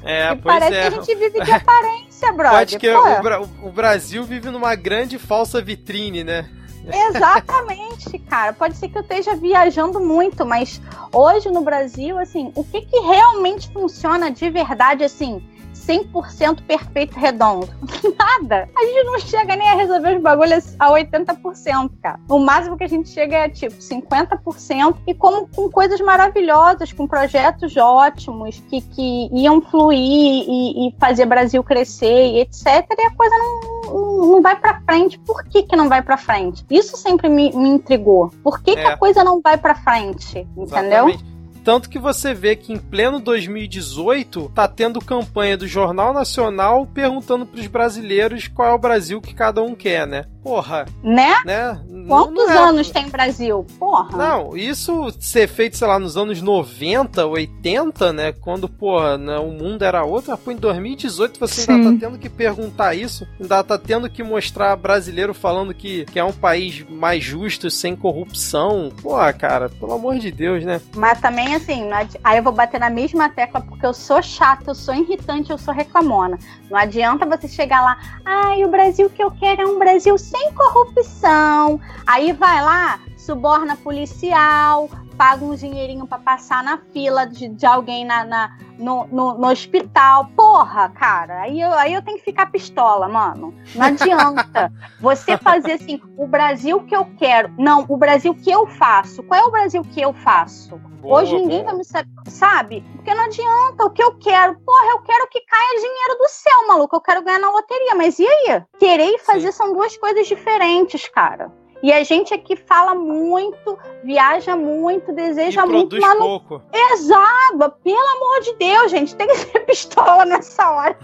É, e parece é. que a gente vive de aparência, brother. Pode que o, o Brasil vive numa grande falsa vitrine, né? Exatamente, cara. Pode ser que eu esteja viajando muito, mas hoje no Brasil, assim, o que, que realmente funciona de verdade, assim, 100% perfeito redondo. Nada. A gente não chega nem a resolver os bagulhos a 80%, cara. O máximo que a gente chega é tipo 50% e como com coisas maravilhosas, com projetos ótimos que, que iam fluir e, e fazer Brasil crescer e etc. E a coisa não, não vai para frente. Por que, que não vai para frente? Isso sempre me, me intrigou. Por que, é. que a coisa não vai para frente? Entendeu? Exatamente. Tanto que você vê que em pleno 2018 tá tendo campanha do Jornal Nacional perguntando pros brasileiros qual é o Brasil que cada um quer, né? Porra. Né? né? Quantos é... anos tem Brasil? Porra. Não, isso ser feito, sei lá, nos anos 90, 80, né? Quando, porra, né, o mundo era outro. Mas, pô, em 2018 você Sim. ainda tá tendo que perguntar isso. Ainda tá tendo que mostrar brasileiro falando que, que é um país mais justo, sem corrupção. Porra, cara, pelo amor de Deus, né? Mas também, assim, aí eu vou bater na mesma tecla porque eu sou chata, eu sou irritante, eu sou reclamona. Não adianta você chegar lá, ai, o Brasil que eu quero é um Brasil sem sem corrupção. Aí vai lá, suborna policial, paga um dinheirinho para passar na fila de, de alguém na, na no, no, no, hospital. Porra, cara, aí eu, aí eu tenho que ficar pistola, mano. Não adianta você fazer assim, o Brasil que eu quero. Não, o Brasil que eu faço. Qual é o Brasil que eu faço? Boa, Hoje ninguém boa. vai me saber, sabe? Porque não adianta. O que eu quero? Porra, eu quero que caia dinheiro do céu, maluco. Eu quero ganhar na loteria. Mas e aí? Querer e fazer Sim. são duas coisas diferentes, cara. E a gente aqui fala muito, viaja muito, deseja e muito. Produz pouco. Exato, pelo amor de Deus, gente, tem que ser pistola nessa hora.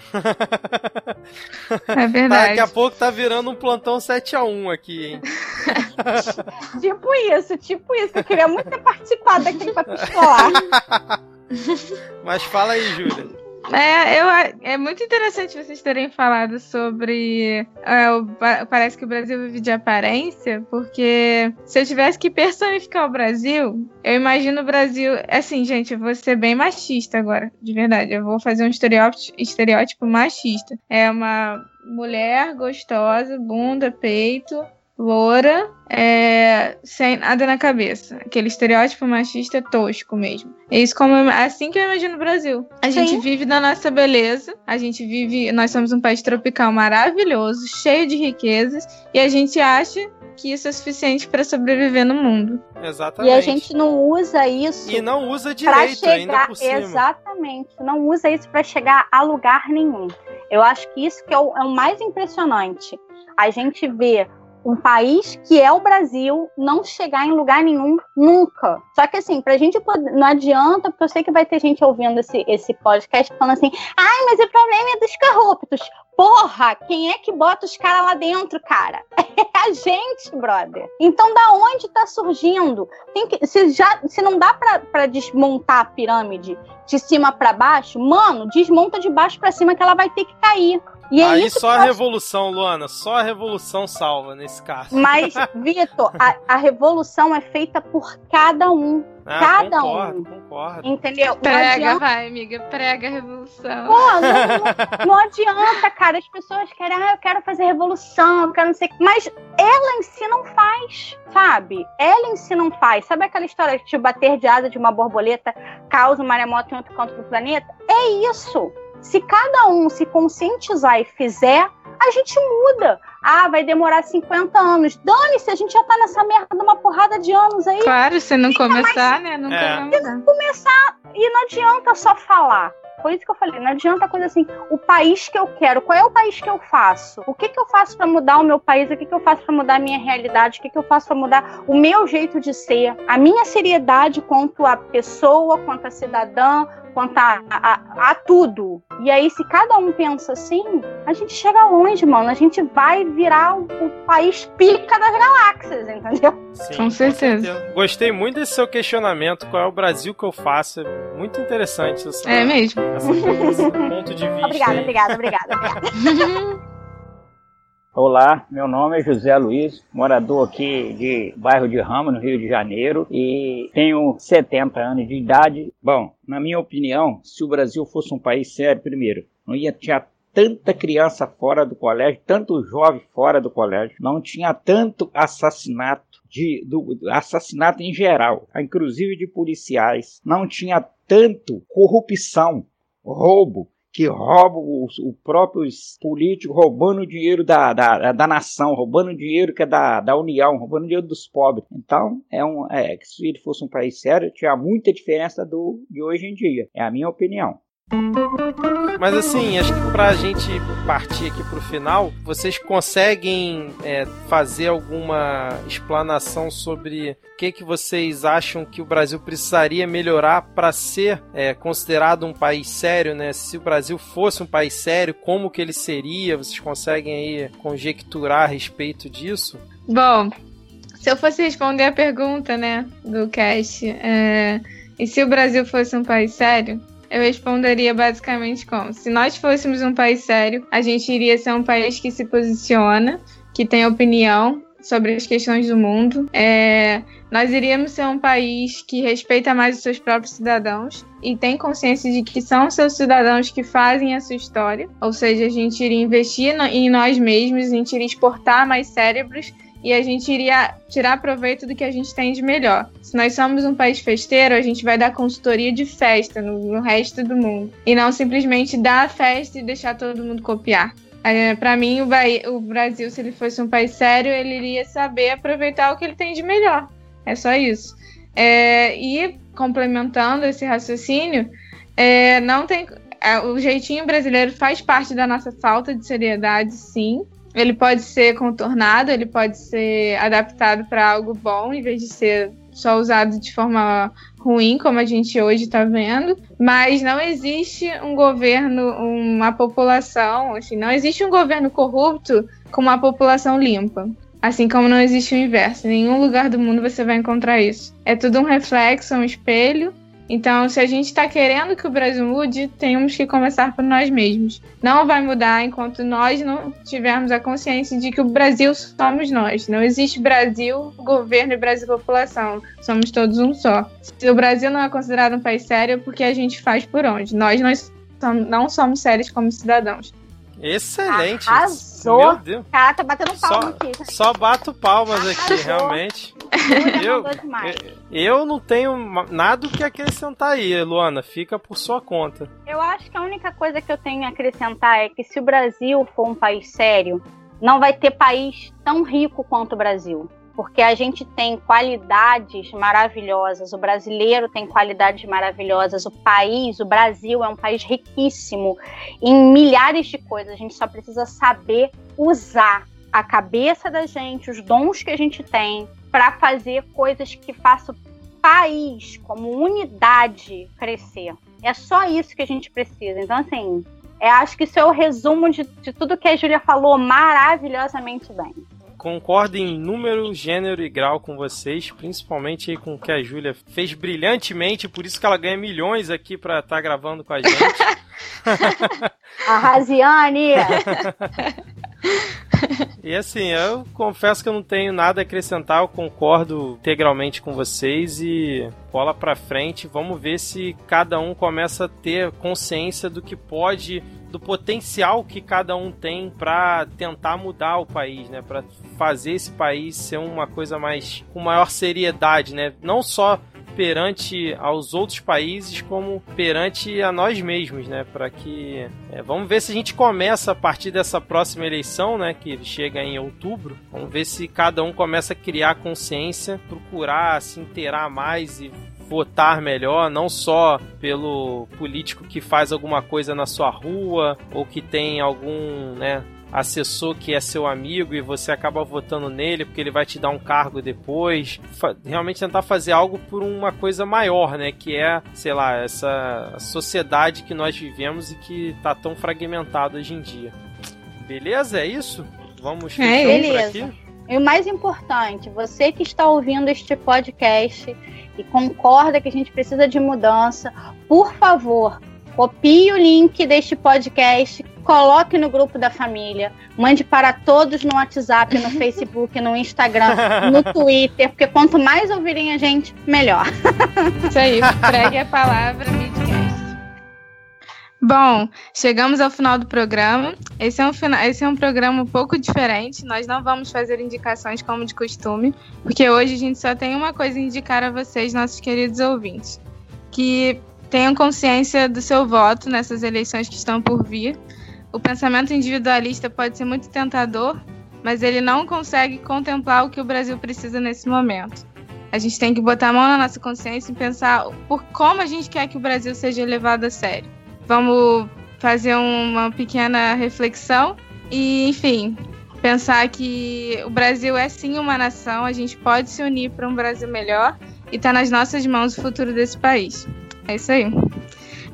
É verdade. Daqui a pouco tá virando um plantão 7x1 aqui, hein? tipo isso, tipo isso. Eu queria muito ter participado daquele pra pistolar. Mas fala aí, Júlia. É, eu, é muito interessante vocês terem falado sobre. É, o, parece que o Brasil vive de aparência, porque se eu tivesse que personificar o Brasil, eu imagino o Brasil. Assim, gente, eu vou ser bem machista agora, de verdade. Eu vou fazer um estereótipo, estereótipo machista. É uma mulher gostosa, bunda, peito, loura, é, sem nada na cabeça. Aquele estereótipo machista tosco mesmo. É isso como assim que eu imagino o Brasil. A Sim. gente vive da nossa beleza, a gente vive, nós somos um país tropical maravilhoso, cheio de riquezas, e a gente acha que isso é suficiente para sobreviver no mundo. Exatamente. E a gente não usa isso. E não usa direito chegar, ainda por cima. Exatamente. Não usa isso para chegar a lugar nenhum. Eu acho que isso que é o, é o mais impressionante. A gente vê um país que é o Brasil não chegar em lugar nenhum nunca. Só que assim, pra gente poder, não adianta, porque eu sei que vai ter gente ouvindo esse, esse podcast falando assim: ai, mas o problema é dos corruptos. Porra, quem é que bota os caras lá dentro, cara? É a gente, brother. Então, da onde tá surgindo? Tem que, se, já, se não dá para desmontar a pirâmide de cima para baixo, mano, desmonta de baixo para cima que ela vai ter que cair. E é Aí só a revolução, Luana, só a revolução salva nesse caso. Mas, Vitor, a, a revolução é feita por cada um. Ah, cada concordo, um. Concordo. Entendeu? Prega, adianta... vai, amiga. Prega a revolução. Pô, não, não, não, adianta, cara. As pessoas querem, ah, eu quero fazer revolução, eu quero não sei. Mas ela em si não faz, sabe? Ela em si não faz. Sabe aquela história de te bater de asa de uma borboleta causa um maremoto em outro canto do planeta? É isso. Se cada um se conscientizar e fizer, a gente muda. Ah, vai demorar 50 anos. Dane-se, a gente já tá nessa merda uma porrada de anos aí. Claro, se não começar, mais... né? Nunca é. vai mudar. começar, e não adianta só falar. Foi isso que eu falei, não adianta coisa assim, o país que eu quero, qual é o país que eu faço? O que, que eu faço para mudar o meu país? O que, que eu faço para mudar a minha realidade? O que, que eu faço para mudar o meu jeito de ser? A minha seriedade quanto a pessoa, quanto a cidadã, quanto a, a, a, tudo. E aí, se cada um pensa assim, a gente chega longe, mano. A gente vai virar o, o país pica das galáxias, entendeu? Sim, com, certeza. com certeza. Gostei muito desse seu questionamento. Qual é o Brasil que eu faço? É muito interessante essa, é mesmo. Essa, esse ponto de vista. Obrigada, obrigada, obrigada, obrigada. Olá, meu nome é José Luiz, morador aqui de bairro de Rama, no Rio de Janeiro, e tenho 70 anos de idade. Bom, na minha opinião, se o Brasil fosse um país sério, primeiro, não ia ter tanta criança fora do colégio, tanto jovem fora do colégio, não tinha tanto assassinato de, do, assassinato em geral, inclusive de policiais, não tinha tanto corrupção, roubo, que roubam os, os próprios políticos, roubando o dinheiro da, da, da nação, roubando o dinheiro que é da, da União, roubando o dinheiro dos pobres. Então, é um, é, se ele fosse um país sério, tinha muita diferença do, de hoje em dia. É a minha opinião. Mas assim, acho que pra gente partir aqui pro final, vocês conseguem é, fazer alguma explanação sobre o que, que vocês acham que o Brasil precisaria melhorar para ser é, considerado um país sério, né? Se o Brasil fosse um país sério, como que ele seria? Vocês conseguem aí conjecturar a respeito disso? Bom, se eu fosse responder a pergunta, né, do cast, é, e se o Brasil fosse um país sério, eu responderia basicamente como: se nós fôssemos um país sério, a gente iria ser um país que se posiciona, que tem opinião sobre as questões do mundo. É, nós iríamos ser um país que respeita mais os seus próprios cidadãos e tem consciência de que são seus cidadãos que fazem a sua história. Ou seja, a gente iria investir em nós mesmos, a gente iria exportar mais cérebros e a gente iria tirar proveito do que a gente tem de melhor. Se nós somos um país festeiro, a gente vai dar consultoria de festa no, no resto do mundo e não simplesmente dar a festa e deixar todo mundo copiar. É, para mim, o, o Brasil, se ele fosse um país sério, ele iria saber aproveitar o que ele tem de melhor. É só isso. É, e complementando esse raciocínio, é, não tem é, o jeitinho brasileiro faz parte da nossa falta de seriedade, sim. Ele pode ser contornado, ele pode ser adaptado para algo bom, em vez de ser só usado de forma ruim, como a gente hoje está vendo, mas não existe um governo, uma população, assim, não existe um governo corrupto com uma população limpa. Assim como não existe o inverso. Em nenhum lugar do mundo você vai encontrar isso. É tudo um reflexo, um espelho. Então, se a gente está querendo que o Brasil mude, temos que começar por nós mesmos. Não vai mudar enquanto nós não tivermos a consciência de que o Brasil somos nós. Não existe Brasil, governo e Brasil população. Somos todos um só. Se o Brasil não é considerado um país sério, é porque a gente faz por onde? Nós não somos sérios como cidadãos. Excelente. Arrasou. Meu Deus. Cara, tá batendo palma só, aqui. Só bato palmas aqui, realmente. Eu, eu, eu não tenho nada que acrescentar aí, Luana. Fica por sua conta. Eu acho que a única coisa que eu tenho a acrescentar é que se o Brasil for um país sério, não vai ter país tão rico quanto o Brasil porque a gente tem qualidades maravilhosas, o brasileiro tem qualidades maravilhosas, o país, o Brasil é um país riquíssimo em milhares de coisas, a gente só precisa saber usar a cabeça da gente, os dons que a gente tem, para fazer coisas que façam o país, como unidade, crescer. É só isso que a gente precisa. Então, assim, é, acho que isso é o resumo de, de tudo que a Júlia falou maravilhosamente bem concordo em número, gênero e grau com vocês, principalmente com o que a Júlia fez brilhantemente, por isso que ela ganha milhões aqui para estar tá gravando com a gente. a Raziane! E assim, eu confesso que eu não tenho nada a acrescentar, eu concordo integralmente com vocês e bola pra frente, vamos ver se cada um começa a ter consciência do que pode do potencial que cada um tem para tentar mudar o país, né? Para fazer esse país ser uma coisa mais com maior seriedade, né? Não só perante aos outros países como perante a nós mesmos, né? Para que é, vamos ver se a gente começa a partir dessa próxima eleição, né? Que chega em outubro. Vamos ver se cada um começa a criar consciência, procurar se inteirar mais e votar melhor, não só pelo político que faz alguma coisa na sua rua ou que tem algum, né, assessor que é seu amigo e você acaba votando nele porque ele vai te dar um cargo depois. Realmente tentar fazer algo por uma coisa maior, né? Que é, sei lá, essa sociedade que nós vivemos e que tá tão fragmentado hoje em dia. Beleza? É isso? Vamos é, por aqui? E o mais importante, você que está ouvindo este podcast e concorda que a gente precisa de mudança, por favor, copie o link deste podcast, coloque no grupo da família, mande para todos no WhatsApp, no Facebook, no Instagram, no Twitter, porque quanto mais ouvirem a gente, melhor. Isso aí, pregue a palavra, Bom, chegamos ao final do programa. Esse é, um, esse é um programa um pouco diferente. Nós não vamos fazer indicações como de costume, porque hoje a gente só tem uma coisa a indicar a vocês, nossos queridos ouvintes. Que tenham consciência do seu voto nessas eleições que estão por vir. O pensamento individualista pode ser muito tentador, mas ele não consegue contemplar o que o Brasil precisa nesse momento. A gente tem que botar a mão na nossa consciência e pensar por como a gente quer que o Brasil seja levado a sério Vamos fazer uma pequena reflexão e, enfim, pensar que o Brasil é sim uma nação, a gente pode se unir para um Brasil melhor e está nas nossas mãos o futuro desse país. É isso aí.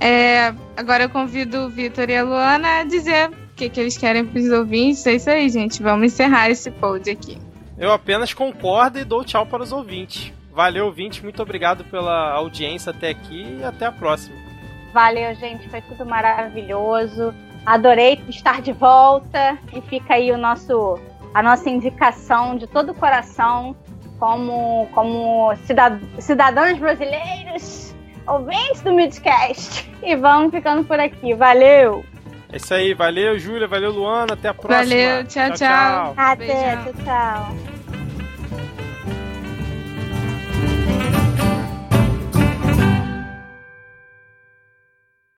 É, agora eu convido o Vitor e a Luana a dizer o que, que eles querem para os ouvintes. É isso aí, gente. Vamos encerrar esse pod aqui. Eu apenas concordo e dou tchau para os ouvintes. Valeu, ouvintes. Muito obrigado pela audiência até aqui e até a próxima. Valeu, gente. Foi tudo maravilhoso. Adorei estar de volta. E fica aí o nosso, a nossa indicação de todo o coração como, como cidad, cidadãos brasileiros, ouvintes do Midcast. E vamos ficando por aqui. Valeu! É isso aí. Valeu, Júlia. Valeu, Luana. Até a próxima. Valeu. Tchau, tchau. tchau. Até. Tchau, tchau.